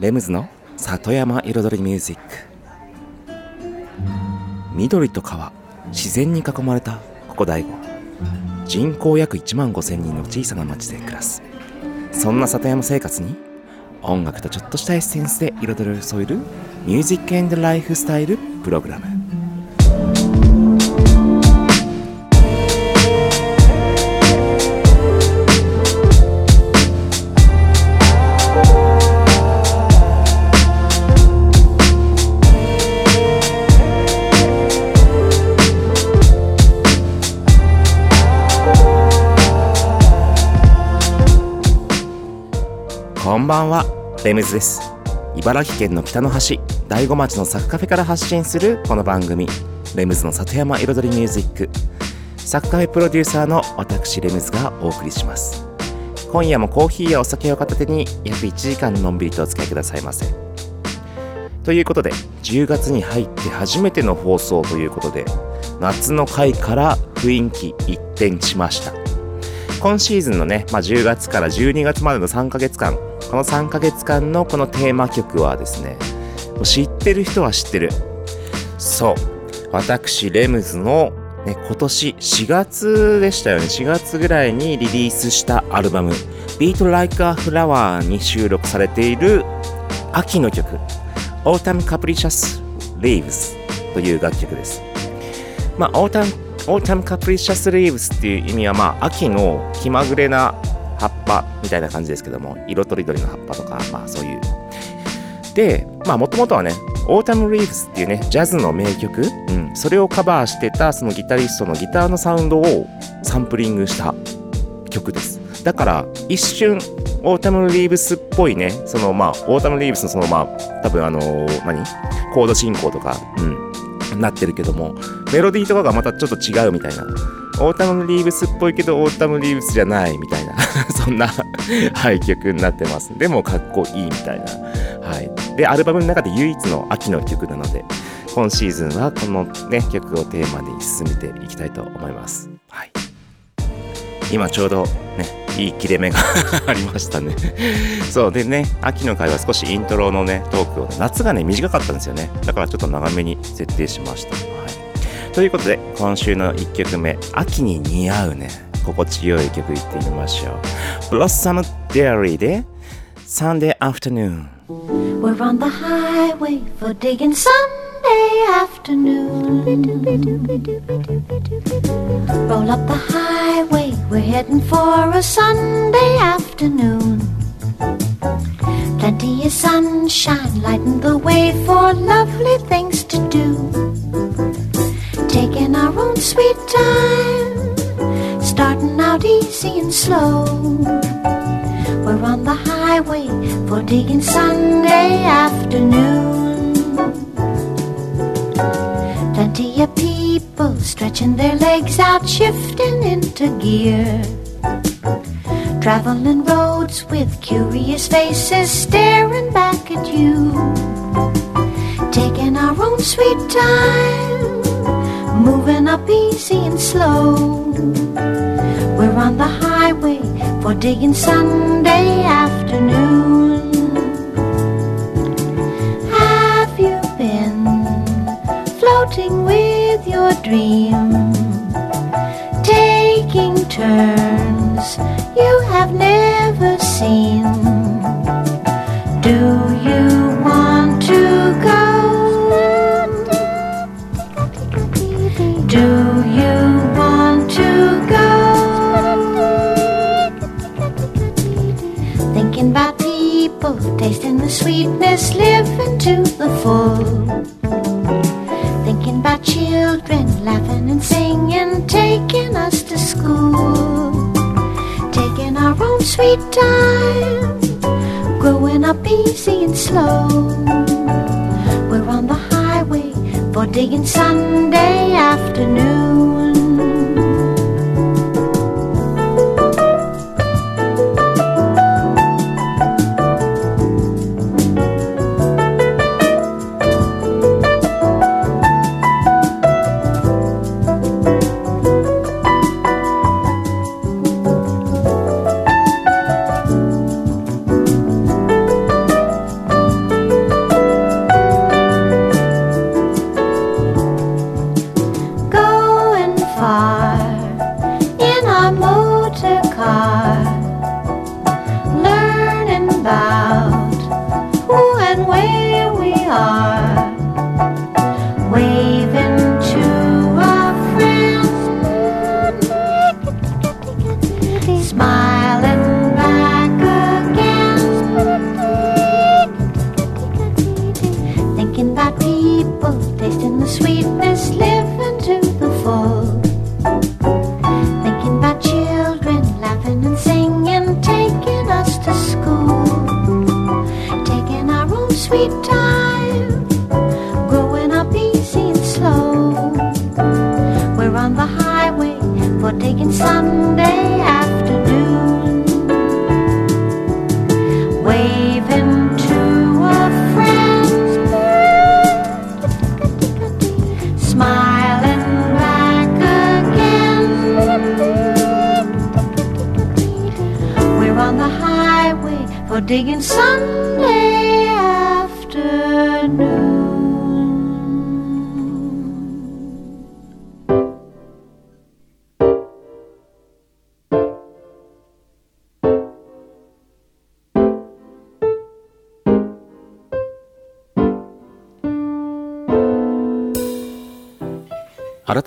レムズの里山彩りミュージック緑と川自然に囲まれたここ大悟。人口約1万5000人の小さな町で暮らす。そんな里山生活に音楽とちょっとしたエッセンスで彩りを添えるミュージックエンドライフスタイルプログラム。レムズです。茨城県の北の端大子町のサクカフェから発信するこの番組レムズの里山彩りミュージック。サクカフェプロデューサーの私レムズがお送りします。今夜もコーヒーやお酒を片手に約1時間のんびりとお付き合いくださいませ。ということで10月に入って初めての放送ということで夏の回から雰囲気一転しました。今シーズンのね、まあ、10月から12月までの3ヶ月間この3ヶ月間のこのテーマ曲はですね知ってる人は知ってる。そう。私レムズの、ね、今年4月でしたよね。4月ぐらいにリリースしたアルバム「Beat Like a Flower」に収録されている秋の曲「Autumn Capricious Leaves」という楽曲です。まあ、Autumn Autumn Capricious Leaves っていう意味は、まあ、秋の気まぐれな葉っぱみたいな感じですけども、色とりどりの葉っぱとか、まあそういう。で、まあもともとはね、Autumn Leaves っていうね、ジャズの名曲、うん、それをカバーしてたそのギタリストのギターのサウンドをサンプリングした曲です。だから、一瞬、Autumn Leaves っぽいね、そのまあ、Autumn Leaves のそのまあ、多分あのー何？コード進行とか、うん、なってるけども、メロディーとかがまたちょっと違うみたいな。オータムリーブスっぽいけど、オータムリーブスじゃないみたいな、そんな、はい、曲になってます。でもかっこいいみたいな。はい。で、アルバムの中で唯一の秋の曲なので、今シーズンはこのね、曲をテーマに進めていきたいと思います。はい。今ちょうどね、いい切れ目が ありましたね。そうでね、秋の回は少しイントロのね、トークを、ね、夏がね、短かったんですよね。だからちょっと長めに設定しました。はい。ということで、今週の1曲目、秋に似合うね、心地よい曲いってみましょう。Blossom Dairy で、Sunday Afternoon。 We're on the highway for digging Sunday afternoon. Roll up the highway, we're heading for a Sunday afternoon. Plenty of sunshine lighting the way for lovely things to do. Taking our own sweet time, starting out easy and slow. We're on the highway for digging Sunday afternoon. Plenty of people stretching their legs out, shifting into gear. Traveling roads with curious faces staring back at you. Taking our own sweet time, moving up easy and slow. On the highway for digging Sunday afternoon. Have you been floating with your dream? Taking turns you have never seen. The full. Thinking about children, laughing and singing, taking us to school. Taking our own sweet time, growing up easy and slow. We're on the highway for digging Sunday afternoon.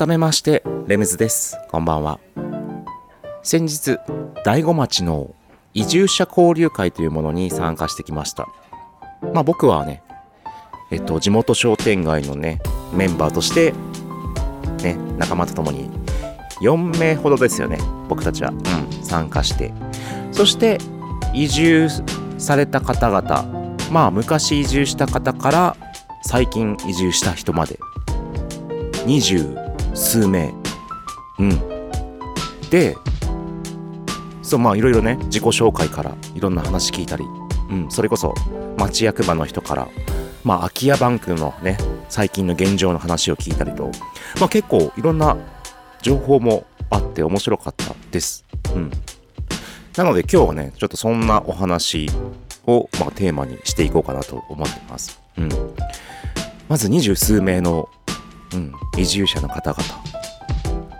改めましてレムズです。こんばんは。先日大子町の移住者交流会というものに参加してきました。まあ僕はねえっと地元商店街のねメンバーとしてね仲間と共に4名ほどですよね僕たちは、うん、参加して。そして移住された方々まあ昔移住した方から最近移住した人まで。数名。うん。でそうまあいろいろね自己紹介からいろんな話聞いたり、うん、それこそ町役場の人からまあ空き家バンクのね最近の現状の話を聞いたりとまあ結構いろんな情報もあって面白かったです。うん。なので今日はねちょっとそんなお話を、まあ、テーマにしていこうかなと思ってます。うん。まず二十数名のうん、移住者の方々。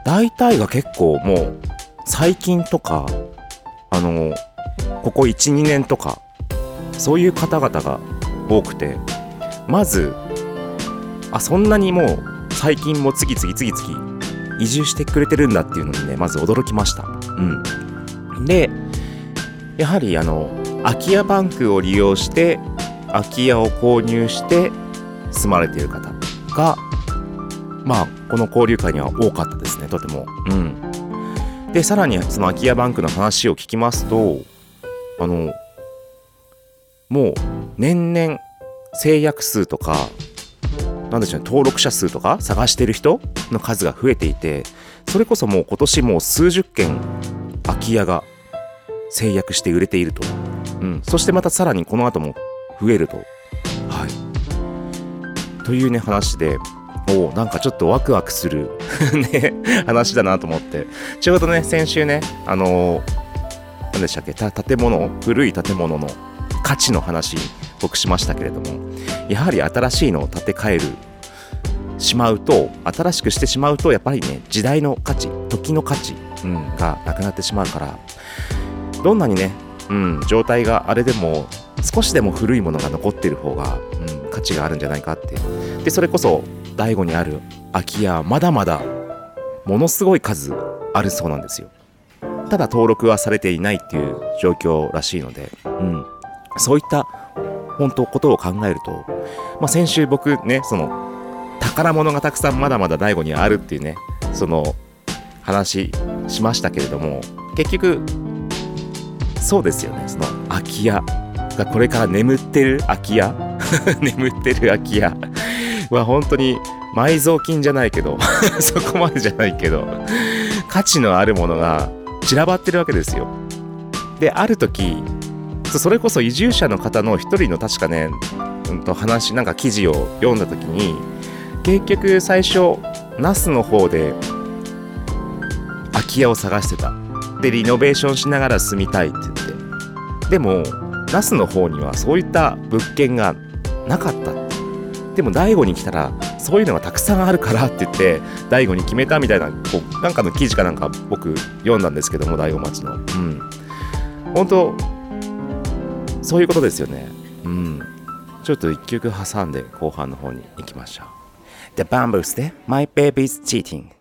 大体が結構もう最近とかあのここ12年とかそういう方々が多くてまずあそんなにもう最近も次々次々移住してくれてるんだっていうのにねまず驚きました。うん。でやはりあの空き家バンクを利用して空き家を購入して住まれている方がまあ、この交流会には多かったですね、とても。うん。で、さらにその空き家バンクの話を聞きますと、あの、もう年々制約数とか、なんでしょうね、登録者数とか探してる人の数が増えていて、それこそもう今年もう数十件空き家が制約して売れていると。うん。そしてまたさらにこの後も増えると。はい。というね、話で、おなんかちょっとワクワクする ね話だなと思って。ちょうどね先週ねあの、何でしたっけ建物古い建物の価値の話僕しましたけれどもやはり新しいのを建て替えるしまうと新しくしてしまうとやっぱりね時代の価値時の価値、うん、がなくなってしまうからどんなにね、うん、状態があれでも少しでも古いものが残っている方が、うん、価値があるんじゃないかって。でそれこそ大悟にある空き家まだまだものすごい数あるそうなんですよ。ただ登録はされていないっていう状況らしいので、うん、そういった本当ことを考えると、まあ、先週僕ねその宝物がたくさんまだまだ大悟にあるっていうねその話しましたけれども結局そうですよね。その空き家がこれから眠ってる空き家？眠ってる空き家は本当に埋蔵金じゃないけど そこまでじゃないけど価値のあるものが散らばってるわけですよ。である時それこそ移住者の方の一人の確かね、うん、と話なんか記事を読んだ時に結局最初那須の方で空き家を探してた。でリノベーションしながら住みたいって言って。でも那須の方にはそういった物件がなかったでも大悟に来たらそういうのがたくさんあるからって言って大悟に決めたみたいなこうなんかの記事かなんか僕読んだんですけども大悟町の。うん。本当そういうことですよね。うん。ちょっと一曲挟んで後半の方に行きましょう。The Bamboos で My Baby's Cheating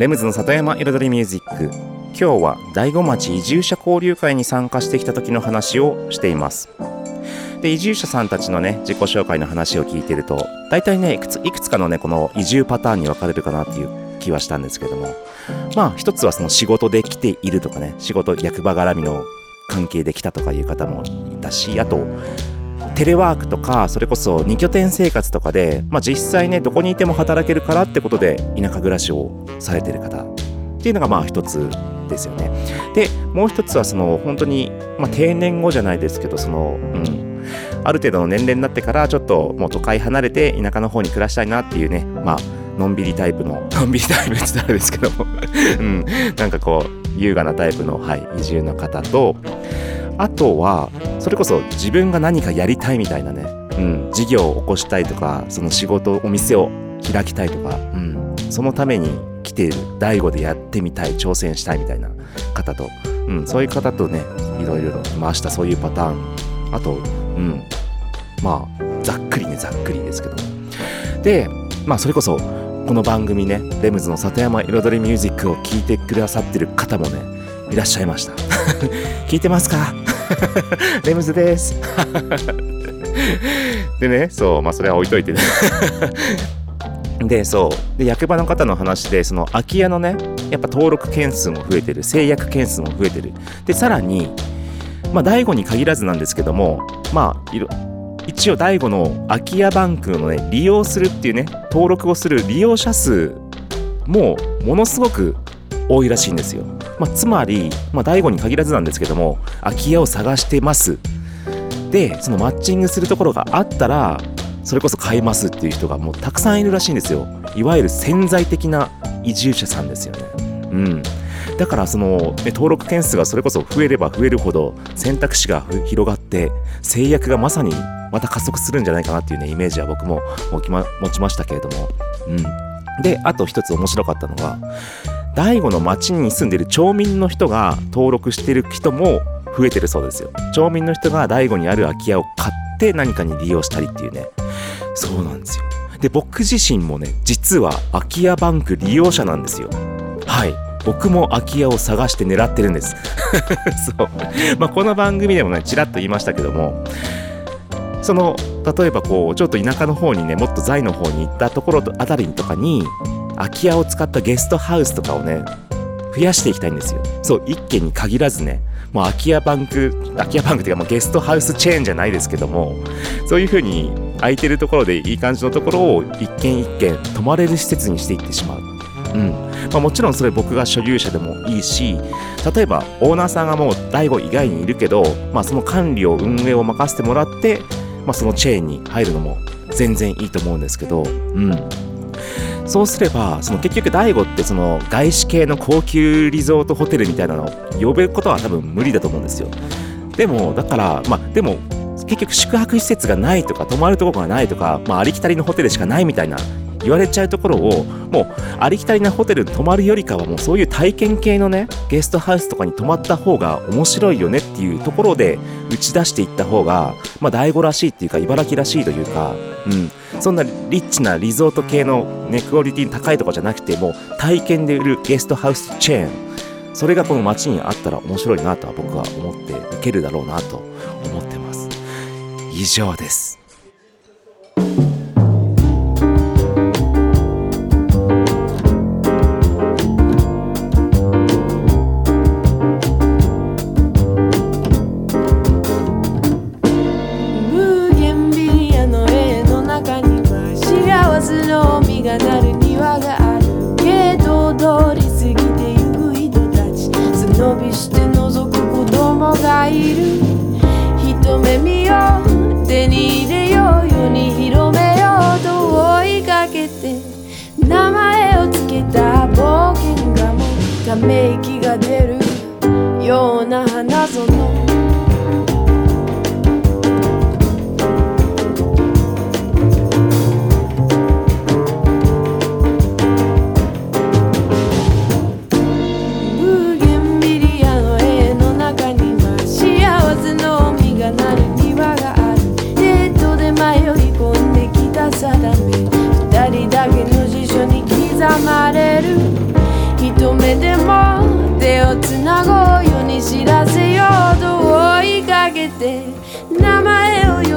レムズの里山彩りミュージック。今日は大子町移住者交流会に参加してきた時の話をしています。で移住者さんたちのね自己紹介の話を聞いてると大体ねいくついくつかのねこの移住パターンに分かれるかなっていう気はしたんですけども。まあ一つはその仕事で来ているとかね仕事役場絡みの関係で来たとかいう方もいたしあとテレワークとかそれこそ2拠点生活とかで、まあ、実際ねどこにいても働けるからってことで田舎暮らしをされてる方っていうのがまあ一つですよね。でもう一つはその本当に、まあ、定年後じゃないですけどその、うん、ある程度の年齢になってからちょっともう都会離れて田舎の方に暮らしたいなっていうねまあのんびりタイプの のんびりタイプって言ったらですけども、うん、なんかこう優雅なタイプの、はい、移住の方とあとはそれこそ自分が何かやりたいみたいなね、うん、事業を起こしたいとかその仕事お店を開きたいとか、うん、そのために来ている大悟でやってみたい挑戦したいみたいな方と、うん、そういう方とねいろいろ回したそういうパターン。あと、うん、まあざっくりねざっくりですけど。でまあそれこそこの番組ねレムズの里山彩りミュージックを聴いてくださってる方もねいらっしゃいました。聞いてますか？レムズです。でねそうまあそれは置いといてね。でそうで役場の方の話でその空き家のねやっぱ登録件数も増えてる制約件数も増えてる。でさらにまあ大悟に限らずなんですけどもまあいろ一応大悟の空き家バンクのね利用するっていうね登録をする利用者数もものすごく多いらしいんですよ、まあ、つまり、まあ、大悟に限らずなんですけども空き家を探してます。でそのマッチングするところがあったらそれこそ買いますっていう人がもうたくさんいるらしいんですよ。いわゆる潜在的な移住者さんですよね。うん。だからその、ね、登録件数がそれこそ増えれば増えるほど選択肢が広がって制約がまさにまた加速するんじゃないかなっていうねイメージは僕も持ちましたけれども、うん、であと一つ面白かったのが大悟の町に住んでる町民の人が登録してる人も増えてるそうですよ。町民の人が大悟にある空き家を買って何かに利用したりっていうね。そうなんですよ。で僕自身もね実は空き家バンク利用者なんですよ。はい。僕も空き家を探して狙ってるんです。そう、まあ、この番組でもねちらっと言いましたけども。その例えばこうちょっと田舎の方にねもっと財の方に行ったところあたりとかに空き家を使ったゲストハウスとかをね増やしていきたいんですよ。そう一軒に限らずねもう空き家バンク空き家バンクっていうかもうゲストハウスチェーンじゃないですけどもそういう風に空いてるところでいい感じのところを一軒一軒泊まれる施設にしていってしまう。うん。まあ、もちろんそれ僕が所有者でもいいし例えばオーナーさんがもう大悟以外にいるけど、まあ、その管理を運営を任せてもらって、まあ、そのチェーンに入るのも全然いいと思うんですけど、うん、そうすればその結局 DAIGO ってその外資系の高級リゾートホテルみたいなのを呼べることは多分無理だと思うんですよ。でもだからまあでも結局宿泊施設がないとか泊まるとこがないとか、まあ、ありきたりのホテルしかないみたいな言われちゃうところをもうありきたりなホテルに泊まるよりかはもうそういう体験系のねゲストハウスとかに泊まった方が面白いよねっていうところで打ち出していった方がまあ大悟らしいっていうか茨城らしいというかうん。そんなリッチなリゾート系のねクオリティ高いとかじゃなくてもう体験で売るゲストハウスチェーン。それがこの街にあったら面白いなとは僕は思っていけるだろうなと思ってます。以上です。刻まれる。一目でも手をつなごうように知らせよう。と追いかけて名前を呼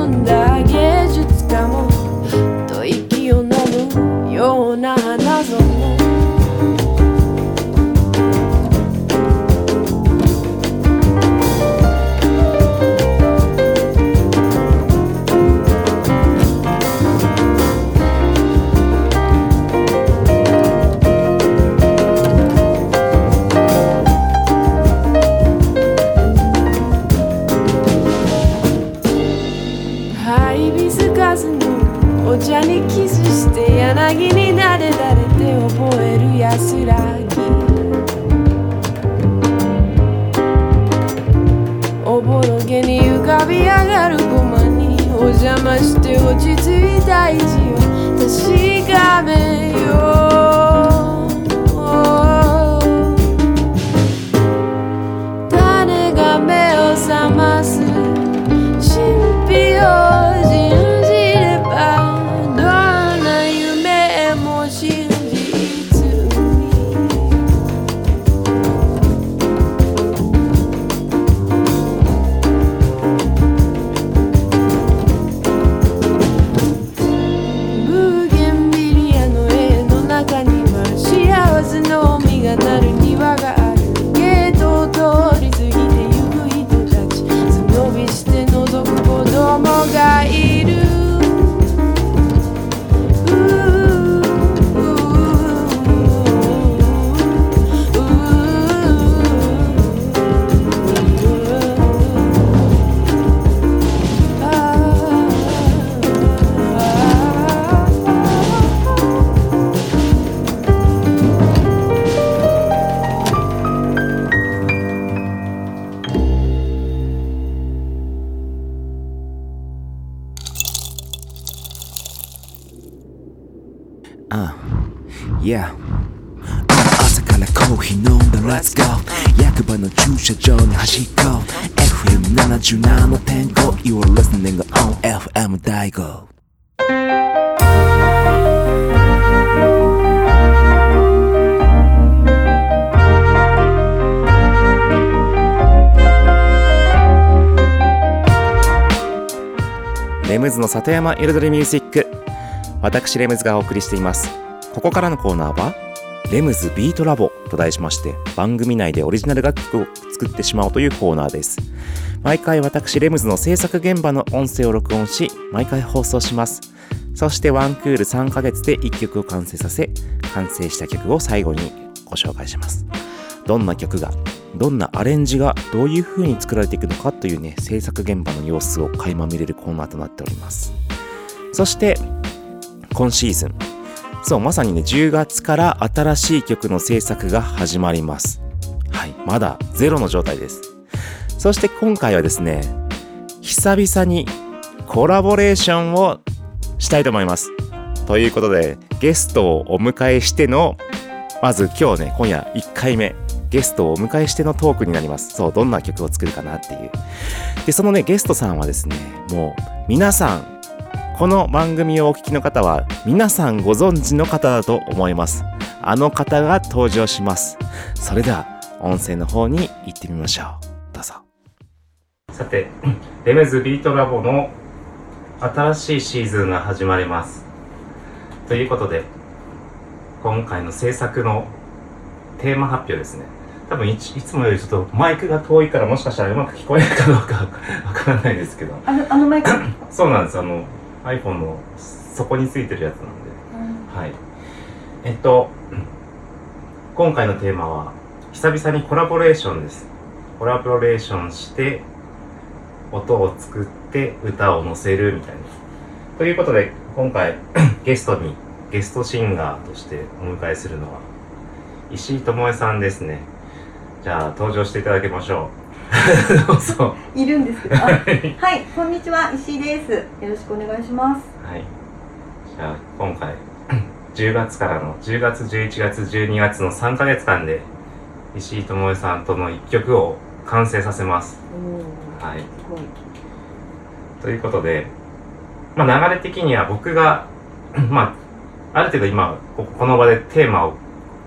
て落ち着いた位置を確かめ里山彩りミュージック。私レムズがお送りしています。ここからのコーナーはレムズビートラボと題しまして番組内でオリジナル楽曲を作ってしまおうというコーナーです。毎回私レムズの制作現場の音声を録音し毎回放送します。そしてワンクール3ヶ月で1曲を完成させ完成した曲を最後にご紹介します。どんな曲がどんなアレンジがどういう風に作られていくのかというね制作現場の様子を垣間見れるコーナーとなっております。そして今シーズン。そうまさにね10月から新しい曲の制作が始まります。はいまだゼロの状態です。そして今回はですね久々にコラボレーションをしたいと思います。ということでゲストをお迎えしてのまず今日ね今夜1回目。ゲストをお迎えしてのトークになります。そうどんな曲を作るかなっていう。でそのねゲストさんはですねもう皆さんこの番組をお聞きの方は皆さんご存知の方だと思います。あの方が登場します。それでは音声の方に行ってみましょう。どうぞ。さてレメズビートラボの新しいシーズンが始まります。ということで今回の制作のテーマ発表ですね。多分いちいつもよりちょっとマイクが遠いからもしかしたらうまく聞こえるかどうか わからないですけど。あのあのマイク、そうなんです。あの iPhone の底についてるやつなんで。はい。えっと 今回のテーマは久々にコラボレーションです。コラボレーションして音を作って歌を載せるみたいな。ということで今回 ゲストにゲストシンガーとしてお迎えするのは石井智恵さんですねじゃあ登場していただきましょう。どうぞいるんですけど。あ はいこんにちは石井です。よろしくお願いします。はい。じゃあ、今回、10月からの、10月、11月、12月の3ヶ月間で、石井智恵さんとの一曲を完成させます。はい。ということで、まあ流れ的には僕が、まあ、ある程度今、ここの場でテーマを、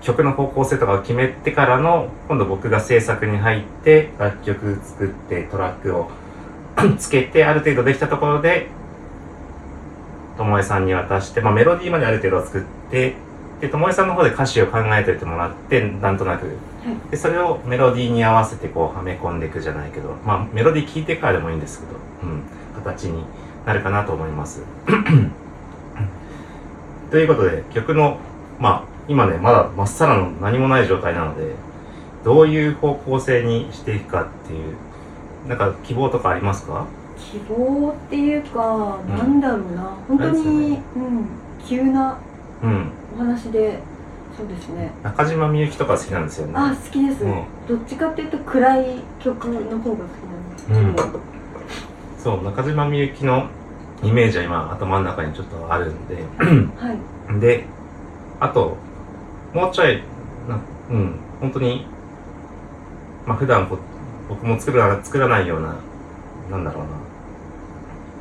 曲の方向性とかを決めてからの、今度僕が制作に入って、楽曲作って、トラックを つけて、ある程度できたところで、ともえさんに渡して、まあ、メロディーまである程度作って、で、ともえさんの方で歌詞を考えておいてもらって、なんとなく。で、それをメロディーに合わせてこう、はめ込んでいくじゃないけど、まあ、メロディー聞いてからでもいいんですけど、うん、形になるかなと思います。ということで、曲の、まあ、今ね、まだまっさらの何もない状態なので、どういう方向性にしていくかっていう、なんか希望とかありますか？希望っていうか、うん。なんだろうな。本当に、ね。うん。急なうん。お話でそうですね。中島みゆきとか好きなんですよね。あ好きです、うん。どっちかっていうと暗い曲の方が好きなんですけど、そう、中島みゆきのイメージは今頭の中にちょっとあるんで、はい。で、あと、もうちょい、なうん、本当に、まあ普段こ僕も作ら作らないような、なんだろうな、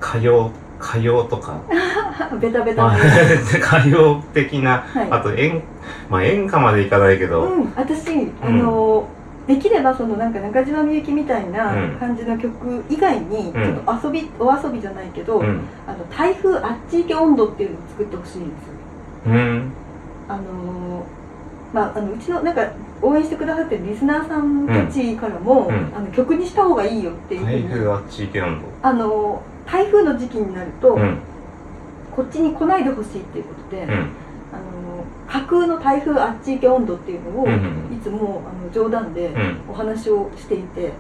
歌謡、歌謡とか、ベタベタ。まあな 歌謡的な、はい。あと演、まあ演歌までいかないけど、うん、私、あのできればそのなんか中島みゆきみたいなうん。感じの曲以外に、ん。ちょっと遊びお遊びじゃないけど、うん、あの台風あっち行け温度っていうのを作ってほしいんですよ。うん、あのまああのうちのなんか応援してくださってるリスナーさんたちからも、うん。あの曲にした方がいいよっていう台風あっち行け温あの台風の時期になると、度。うん、こっちに来ないでほしいっていうことで、うん、あの架空の台風あっち行け温度っていうのを、いつもあの冗談でうん、お話をしていて、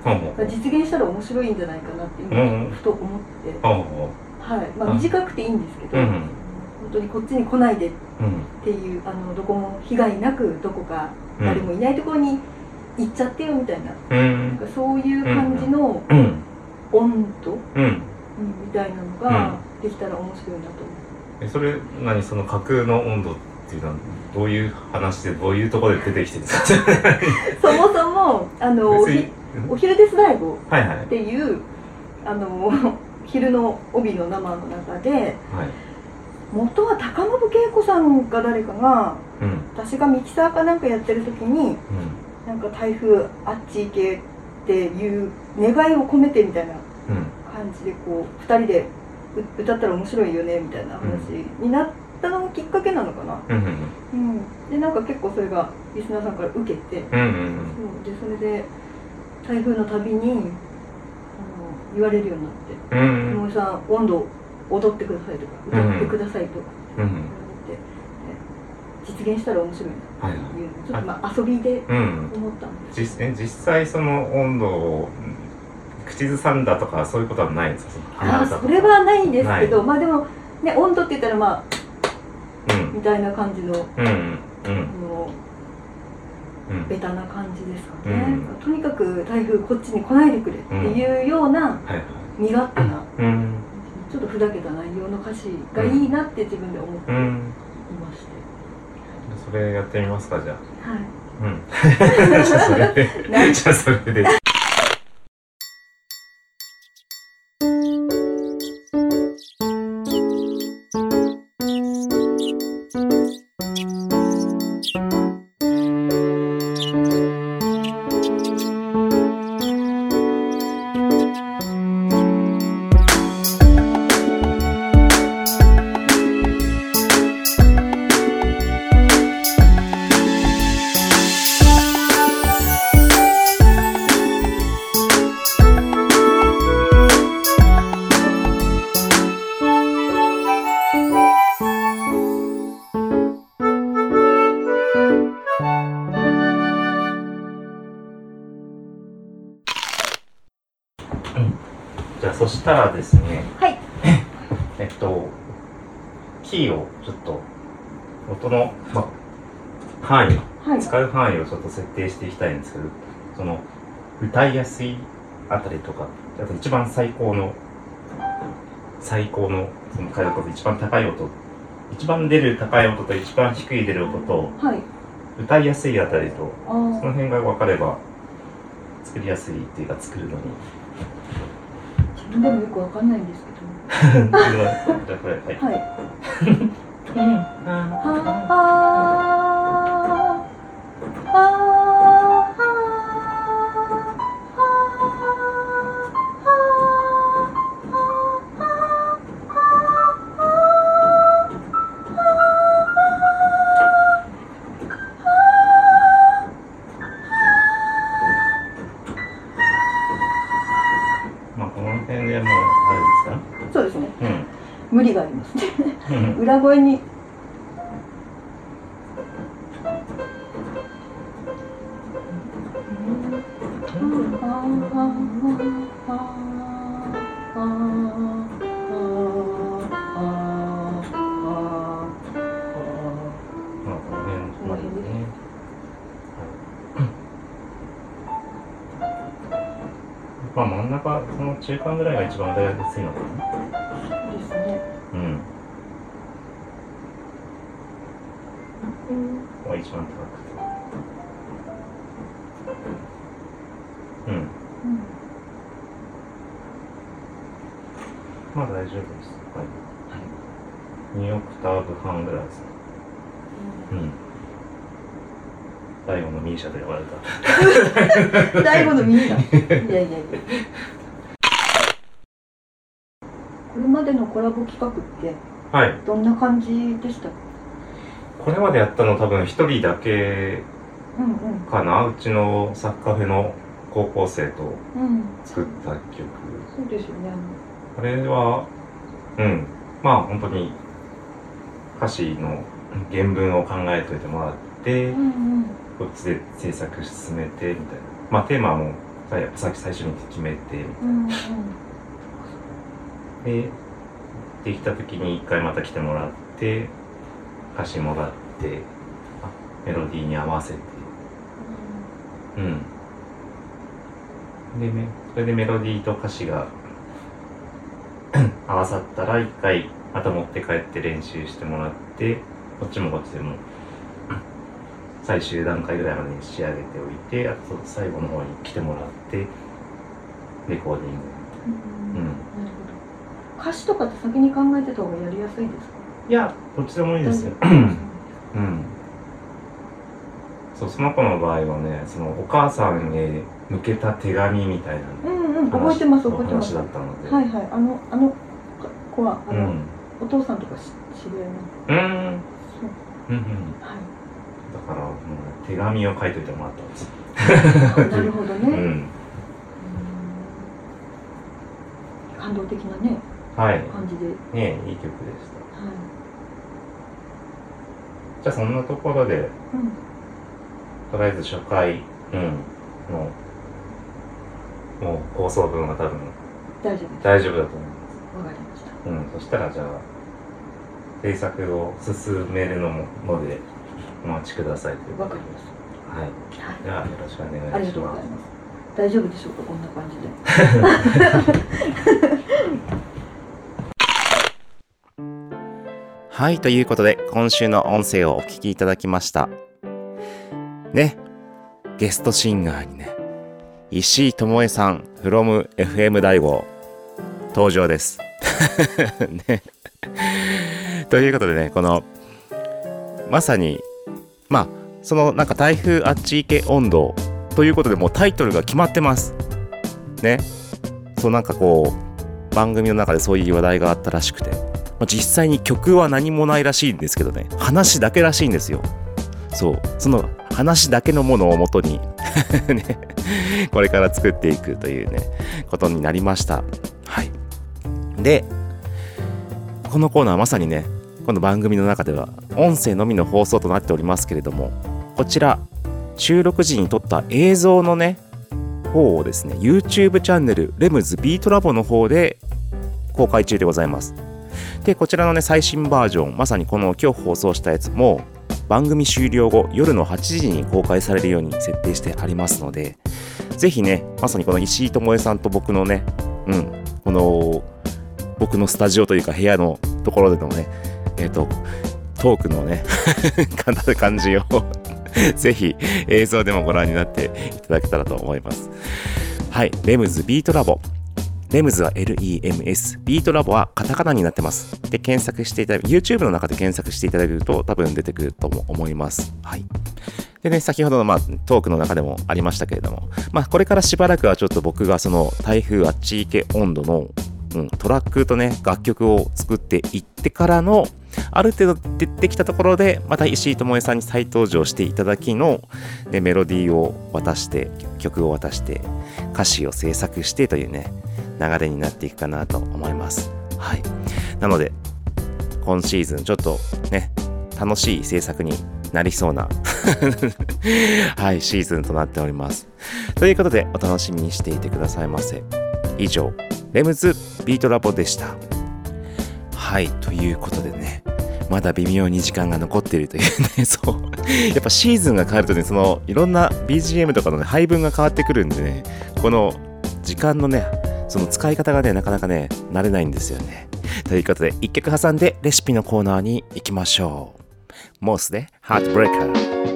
実現したら面白いんじゃないかなっていうふと思って、はい。まあ、うん。短くていいんですけど、うん本当にこっちに来ないでっう、うん、ていうあのどこも被害なくどこかうん。誰もいないところに行っちゃってよみたいな,、うん。なんかそういう感じのうん、温度、うん。うん。みたいなのができたら面白いなと思えそれ何その架空の温度っっていうのはどういう話でどういうところで出てきてるんですか？そもそもあのおお昼ですライブはいはい。っていうあの 昼の帯の生の中ではい元は高信恵子さんか誰かがうん。私がミキサーかなんかやってる時にうん。なんか台風あっち行けっていう願いを込めてみたいなうん。感じでこう2人でう歌ったら面白いよねみたいな話になったのがきっかけなのかな、うん。うん。うん、でなんか結構それがリスナーさんから受けてうん。うん。そう。でそれで台風のたびにあの言われるようになって。うん。うん「井上さん温度踊ってください」とか「歌ってください」とかうんうん言われて、で実現したら面白いなはいっていうちょっとまあ遊びでうん。思ったんです実え実際その温度を口ずさんだとかそういうことはないんですか？あそれはないんですけどなまあでもね温度って言ったらまあうん。みたいな感じのうんうん。のうん。ベタな感じですかうね、ん。とにかく台風こっちに来ないでくれっていうような身勝手なうんちょっとふざけた内容の歌詞がいいなって自分で思っていうん。まして、それやってみますかじゃあ。はい。うん。じゃあそれで 範囲をちょっと設定していきたいんですけどその歌いやすいあたりとかあと一番最高の最高のその回音一番高い音一番出る高い音と一番低い出る音とはい。歌いやすいあたりとあその辺が分かれば作りやすいっていうか作るのに。自分でもよくわかんないんですけ じゃあこれはい。どはい。はあ はまあこ無理がありますね。うん。裏声に中間ぐらいが一番歌いやすいのかな？ですねうん。ここが一番高くてうん。まあ大丈夫です。はい。2オクターブ半ぐらいですね。うん。最後のミーシャと呼ばれた。大悟の耳がいやいやいやこれまでのコラボ企画ってはい。どんな感じでした？これまでやったの多分一人だけうんうん。かな？うちのサッカーフェの高校生とうん。作った曲。そうですよね。これはうん。まあ本当に歌詞の原文を考えておいてもらってうんうん。こっちで制作進めてみたいな。まあテーマもさやっぱさっき最初に決めてうんうん。でできた時に一回また来てもらって歌詞もらってあメロディーに合わせて。うん。でねそれでメロディーと歌詞が 合わさったら一回また持って帰って練習してもらってこっちもこっちでも 最終段階ぐらいまでに仕上げておいてあと最後の方に来てもらってレコーディング。うん歌詞とかって先に考えてた方がやりやすいですか？いやどっちでもいいですよ。うん。そうその子の場合はねそのお母さんへ向けた手紙みたいなうんうん覚えてます覚えてます。話だはったので、いはいあのあの子はあの、うん。お父さんとかし知り合いなんでうん。そう。うんうん。はい。だからもう手紙を書いといてもらったんです。あなるほどね、う うん。ん感動的なね。はい感じで、はい、ねいい曲でした。じゃあそんなところでうん。とりあえず初回うんのもう放送分は多分大丈夫大丈夫だと思いまわかりました。すうんそしたらじゃあ制作を進めるのものでお待ちくださいというわかりました。はい。はい。ではよろしくお願いします。ありがとうございます。大丈夫でしょうかこんな感じで はい、ということで、今週の音声をお聞きいただきました。ね、ゲストシンガーにね、石井智恵さん、from FM 大悟、登場です。ね。ということでね、この、まさに、まあ、そのなんか台風あっち行け温度ということでもうタイトルが決まってます。ね。そうなんかこう、番組の中でそういう話題があったらしくて、まあ、実際に曲は何もないらしいんですけどね。話だけらしいんですよ。そう。その話だけのものをもとに ねこれから作っていくというねことになりました。はい。でこのコーナーまさにねこの番組の中では音声のみの放送となっておりますけれどもこちら収録時に撮った映像のね方をですね YouTube チャンネルレムズビートラボの方で公開中でございます。でこちらのね最新バージョンまさにこの今日放送したやつも番組終了後夜の8時に公開されるように設定してありますのでぜひねまさにこの石井智恵さんと僕のねうんこの僕のスタジオというか部屋のところでのねえっ、とトークのね 感じを ぜひ映像でもご覧になっていただけたらと思います。はいレムズビートラボ。レムズは LEMS、ビートラボはカタカナになってます。で、検索していただく、YouTube の中で検索していただけると多分出てくると思います。はい。でね、先ほどの、まあ、トークの中でもありましたけれども、まあ、これからしばらくはちょっと僕がその台風あっち行け温度の、うん、トラックとね、楽曲を作っていってからの、ある程度出てきたところで、また石井智恵さんに再登場していただきの、ね、メロディーを渡して、曲を渡して、歌詞を制作してというね、流れになっていくかなと思います。はい。なので、今シーズンちょっとね、楽しい制作になりそうな はい、シーズンとなっております。ということで、お楽しみにしていてくださいませ。以上、レムズビートラボでした。はい、ということでね、まだ微妙に時間が残っているというね、そう。やっぱシーズンが変わるとね、その、いろんな BGM とかの、ね、配分が変わってくるんでね、この時間のね、その使い方がね、なかなかね、慣れないんですよね。ということで、一曲挟んでレシピのコーナーに行きましょう。モースで、ハートブレイカー。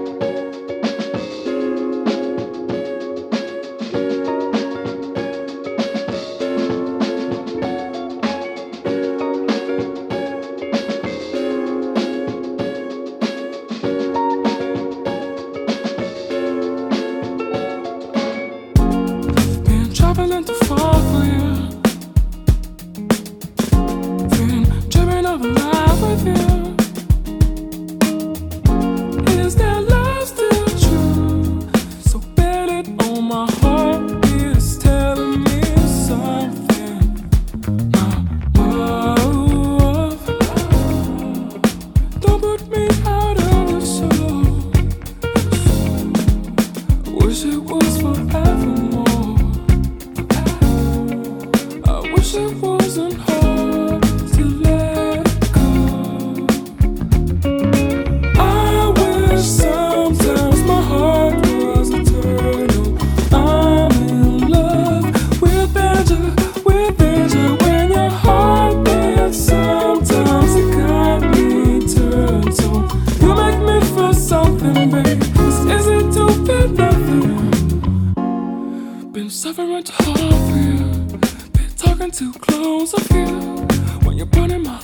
I feel. Been talking too close, I you When you're burning my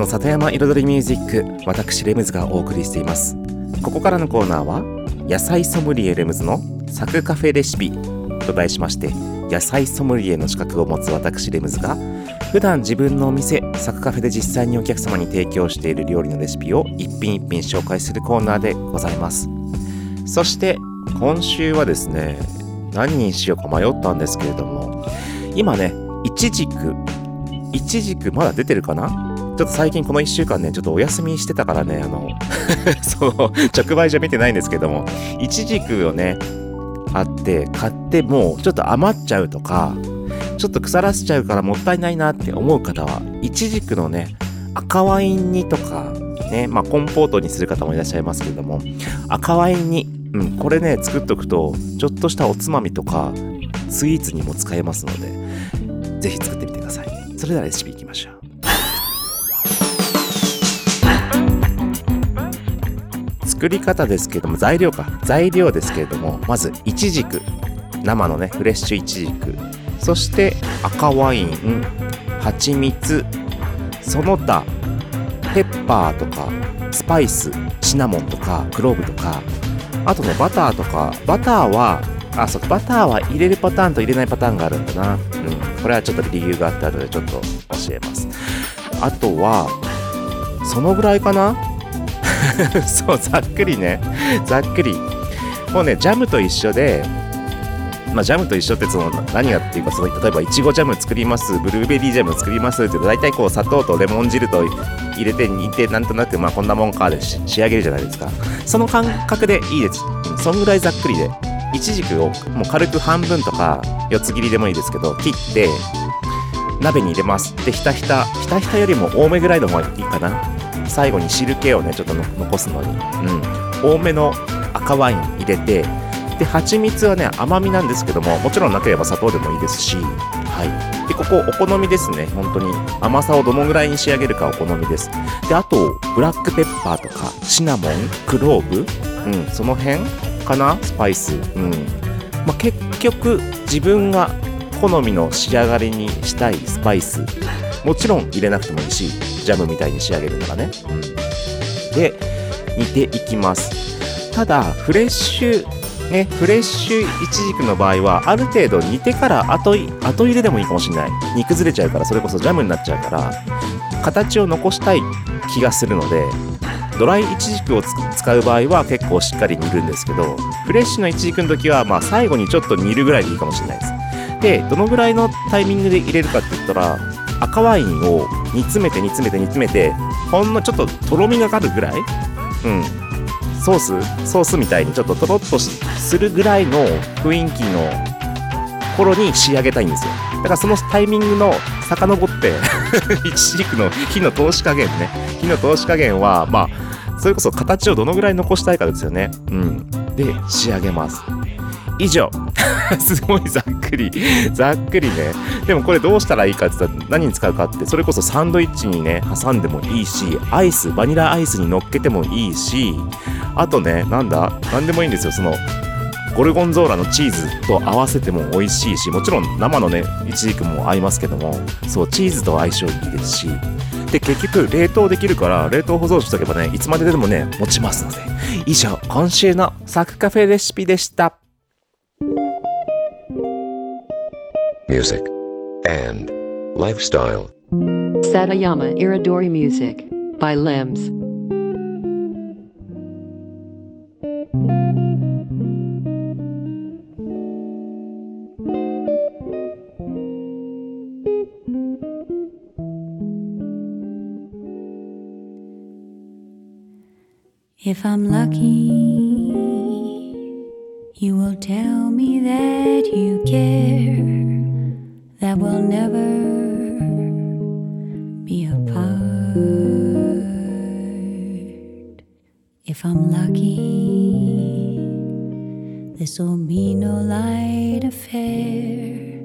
の里山彩りミュージック私レムズがお送りしています。ここからのコーナーは野菜ソムリエレムズのサクカフェレシピと題しまして野菜ソムリエの資格を持つ私レムズが普段自分のお店サクカフェで実際にお客様に提供している料理のレシピを一品一品紹介するコーナーでございます。そして今週はですね何にしようか迷ったんですけれども今ねいちじくいちじくまだ出てるかなちょっと最近この1週間ね、ちょっとお休みしてたからね、あの、その、直売所見てないんですけども、いちじくをね、あって、買ってもうちょっと余っちゃうとか、ちょっと腐らせちゃうからもったいないなって思う方は、いちじくのね、赤ワイン煮とか、ね、まあコンポートにする方もいらっしゃいますけども、赤ワイン煮、うん、これね、作っとくと、ちょっとしたおつまみとか、スイーツにも使えますので、ぜひ作ってみてください。それではレシピいきましょう。作り方ですけども材料か。材料ですけれどもまずいちじく生のねフレッシュいちじくそして赤ワイン蜂蜜。その他ペッパーとかスパイス。シナモンとかクローブとか。あとねバターとか。バターはあそうバターは入れるパターンと入れないパターンがあるんだな。うん。これはちょっと理由があったのでちょっと教えます。あとはそのぐらいかな？そうざっくりね。ざっくり。もうねジャムと一緒でまあ、ジャムと一緒ってその何がっていうかその例えばいちごジャム作りますブルーベリージャム作りますって大体こう砂糖とレモン汁と入れて煮てなんとなくまあこんなもんかで仕上げるじゃないですか。その感覚でいいです。そんぐらいざっくりで。いちじくをもう軽く半分とか四つ切りでもいいですけど切って鍋に入れますでひたひたひたひたよりも多めぐらいの方がいいかな。最後に汁気をねちょっと残すのに。うん。多めの赤ワイン入れてで蜂蜜はね甘みなんですけどももちろんなければ砂糖でもいいですしはい。でここお好みですね。本当に甘さをどのぐらいに仕上げるかお好みです。であとブラックペッパーとかシナモンクローブうんその辺かな？スパイス。うん。まあ、結局自分が好みの仕上がりにしたいスパイス。もちろん入れなくてもいいしジャムみたいに仕上げるならね、うん、で煮ていきます。ただフレッシュね、フレッシュイチジクの場合はある程度煮てから後い後入れでもいいかもしれない。煮崩れちゃうからそれこそジャムになっちゃうから形を残したい気がするのでドライイチジクを使う場合は結構しっかり煮るんですけどフレッシュのイチジクの時はまあ最後にちょっと煮るぐらいでいいかもしれないです。でどのぐらいのタイミングで入れるかって言ったら赤ワインを煮詰めて煮詰めて煮詰めてほんのちょっととろみがかるぐらい？うん。ソース？ソースみたいにちょっととろっとするぐらいの雰囲気の頃に仕上げたいんですよ。だからそのタイミングの遡ってイチジクの火の通し加減ね。火の通し加減はまあそれこそ形をどのぐらい残したいかですよね。うん。で仕上げます。以上。すごいざっくり。ざっくりね。でもこれどうしたらいいかって言ったら何に使うかって。それこそサンドイッチにね挟んでもいいしアイスバニラアイスに乗っけてもいいしあとねなんだ何でもいいんですよ。そのゴルゴンゾーラのチーズと合わせても美味しいしもちろん生のねイチジクも合いますけどもそうチーズと相性いいですし。で結局冷凍できるから冷凍保存しとけばねいつまででもね持ちますので。以上今週のサクカフェレシピでした。Music, and lifestyle. Satayama Iridori Music by Limbs. If I'm lucky, you will tell me that you care, that we'll never be apart. If I'm lucky, this'll be no light affair,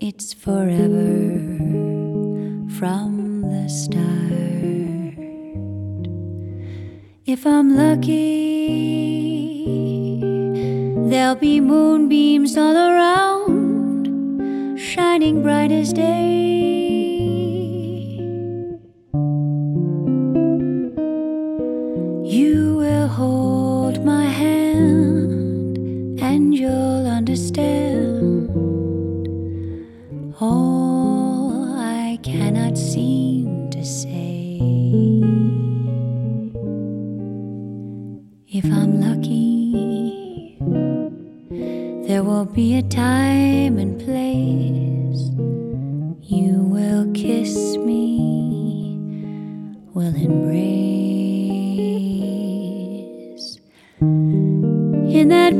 it's forever from the start. If I'm lucky, there'll be moonbeams all around, bright as day. You will hold my hand, and you'll understand all I cannot seem to say. If I'm lucky, there will be a time and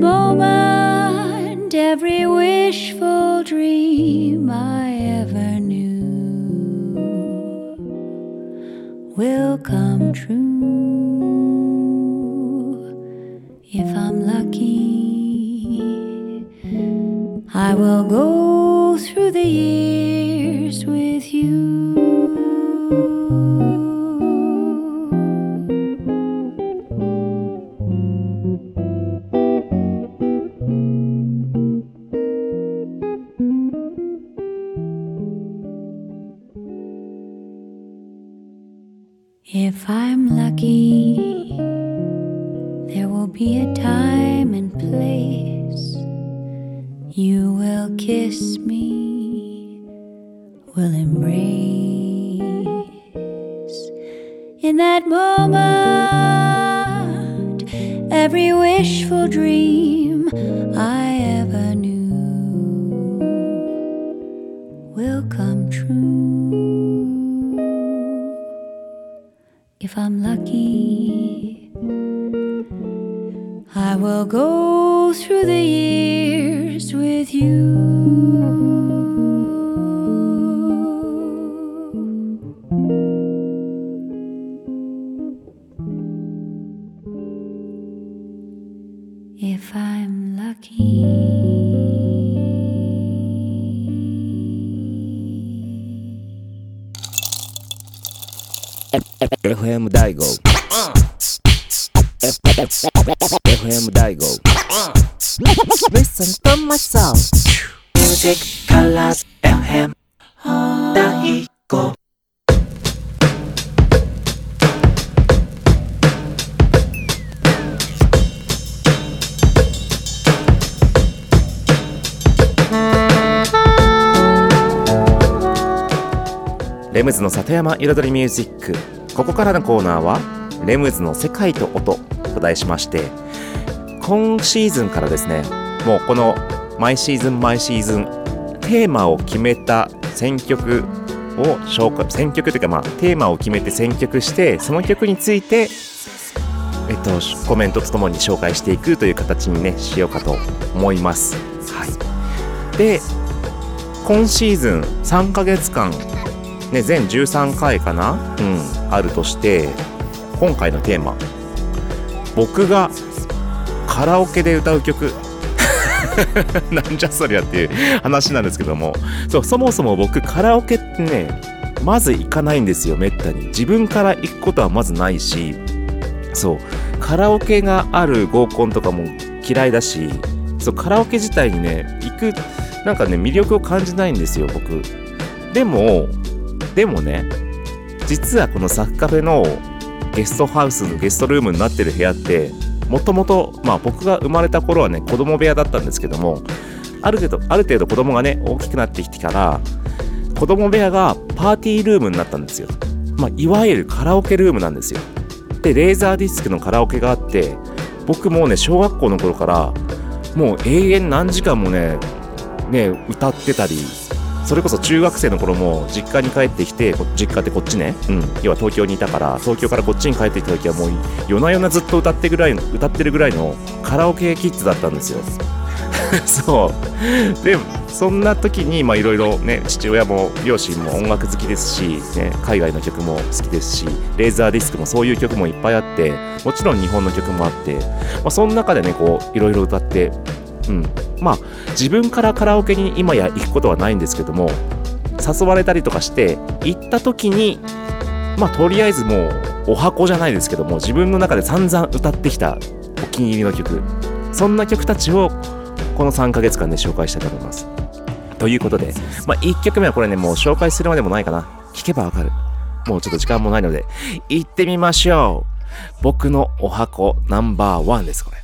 moment, every wishful dream I ever knew will come true. If I'm lucky, I will go through the years with you. レムズの里山彩りミュージック。ここからのコーナーは「レムズの世界と音」と題しまして今シーズンからですねもうこの毎シーズン毎シーズンテーマを決めた選曲を紹介選曲というかまあテーマを決めて選曲してその曲についてえっとコメントとともに紹介していくという形にねしようかと思います。はい。で今シーズン3ヶ月間ね、全13回かな？うん、あるとして、今回のテーマ、僕がカラオケで歌う曲。なんじゃそりゃっていう話なんですけども、そう、そもそも僕カラオケってね、まず行かないんですよ、めったに。自分から行くことはまずないし、そう、カラオケがある合コンとかも嫌いだし、そう、カラオケ自体にね、行く、なんかね、魅力を感じないんですよ、僕。でも、でもね実はこのサッカフェのゲストハウスのゲストルームになってる部屋ってもともとまあ僕が生まれた頃はね子供部屋だったんですけどもある程度ある程度子供がね大きくなってきてから子供部屋がパーティールームになったんですよ。まあいわゆるカラオケルームなんですよ。でレーザーディスクのカラオケがあって僕もね小学校の頃からもう永遠何時間もねね歌ってたりそれこそ中学生の頃も実家に帰ってきて実家ってこっちね、うん、要は東京にいたから東京からこっちに帰ってきた時はもう夜な夜なずっと歌ってぐらいの歌ってるぐらいのカラオケキッズだったんですよ。そう。でそんな時にいろいろね父親も両親も音楽好きですし、ね、海外の曲も好きですしレーザーディスクもそういう曲もいっぱいあってもちろん日本の曲もあって、まあ、その中でねこういろいろ歌ってうん、まあ自分からカラオケに今や行くことはないんですけども誘われたりとかして行った時にまあとりあえずもうお箱じゃないですけども自分の中で散々歌ってきたお気に入りの曲。そんな曲たちをこの3ヶ月間で紹介したいと思います。ということで、まあ、1曲目はこれねもう紹介するまでもないかな。聞けばわかる。もうちょっと時間もないので行ってみましょう。僕のお箱ナンバーワンですこれ。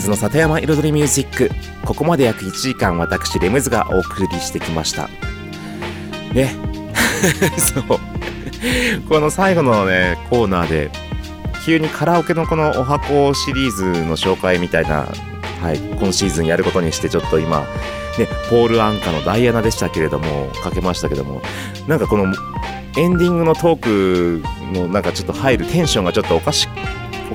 ムズの里山彩りミュージック。ここまで約1時間私レムズがお送りしてきました。ね。そう。この最後のねコーナーで急にカラオケのこのお箱シリーズの紹介みたいな、はい、今シーズンやることにしてちょっと今ね、ポール・アンカのダイアナでしたけれどもかけましたけどもなんかこのエンディングのトークのなんかちょっと入るテンションがちょっとおかし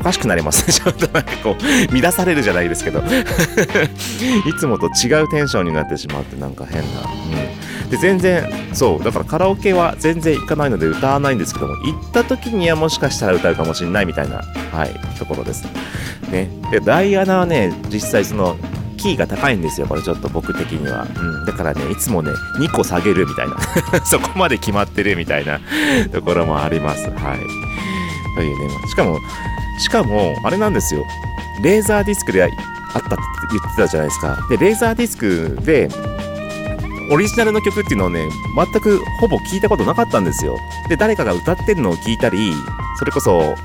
かしくなりますね。ちょっとなんかこう、乱されるじゃないですけど。いつもと違うテンションになってしまって、なんか変な。うん。で、全然、そう、だからカラオケは全然行かないので歌わないんですけども、行った時にはもしかしたら歌うかもしれないみたいな、はい、ところです。ね。で、ダイアナはね、実際その、キーが高いんですよ、これちょっと僕的には。うん。だからね、いつもね、2個下げるみたいな。そこまで決まってるみたいなところもあります。はい。というね、しかも、しかも、あれなんですよ。レーザーディスクであったって言ってたじゃないですか。で、レーザーディスクで、オリジナルの曲っていうのをね、全くほぼ聞いたことなかったんですよ。で、誰かが歌ってるのを聞いたり、それこそ、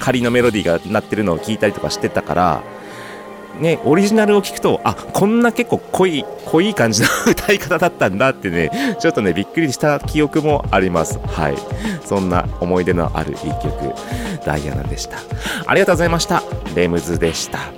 仮のメロディーが鳴ってるのを聞いたりとかしてたから、ね、オリジナルを聞くと、あ、こんな結構濃い、濃い感じの歌い方だったんだってね、ちょっとね、びっくりした記憶もあります。はい。そんな思い出のある一曲、ダイアナでした。ありがとうございました。レムズでした。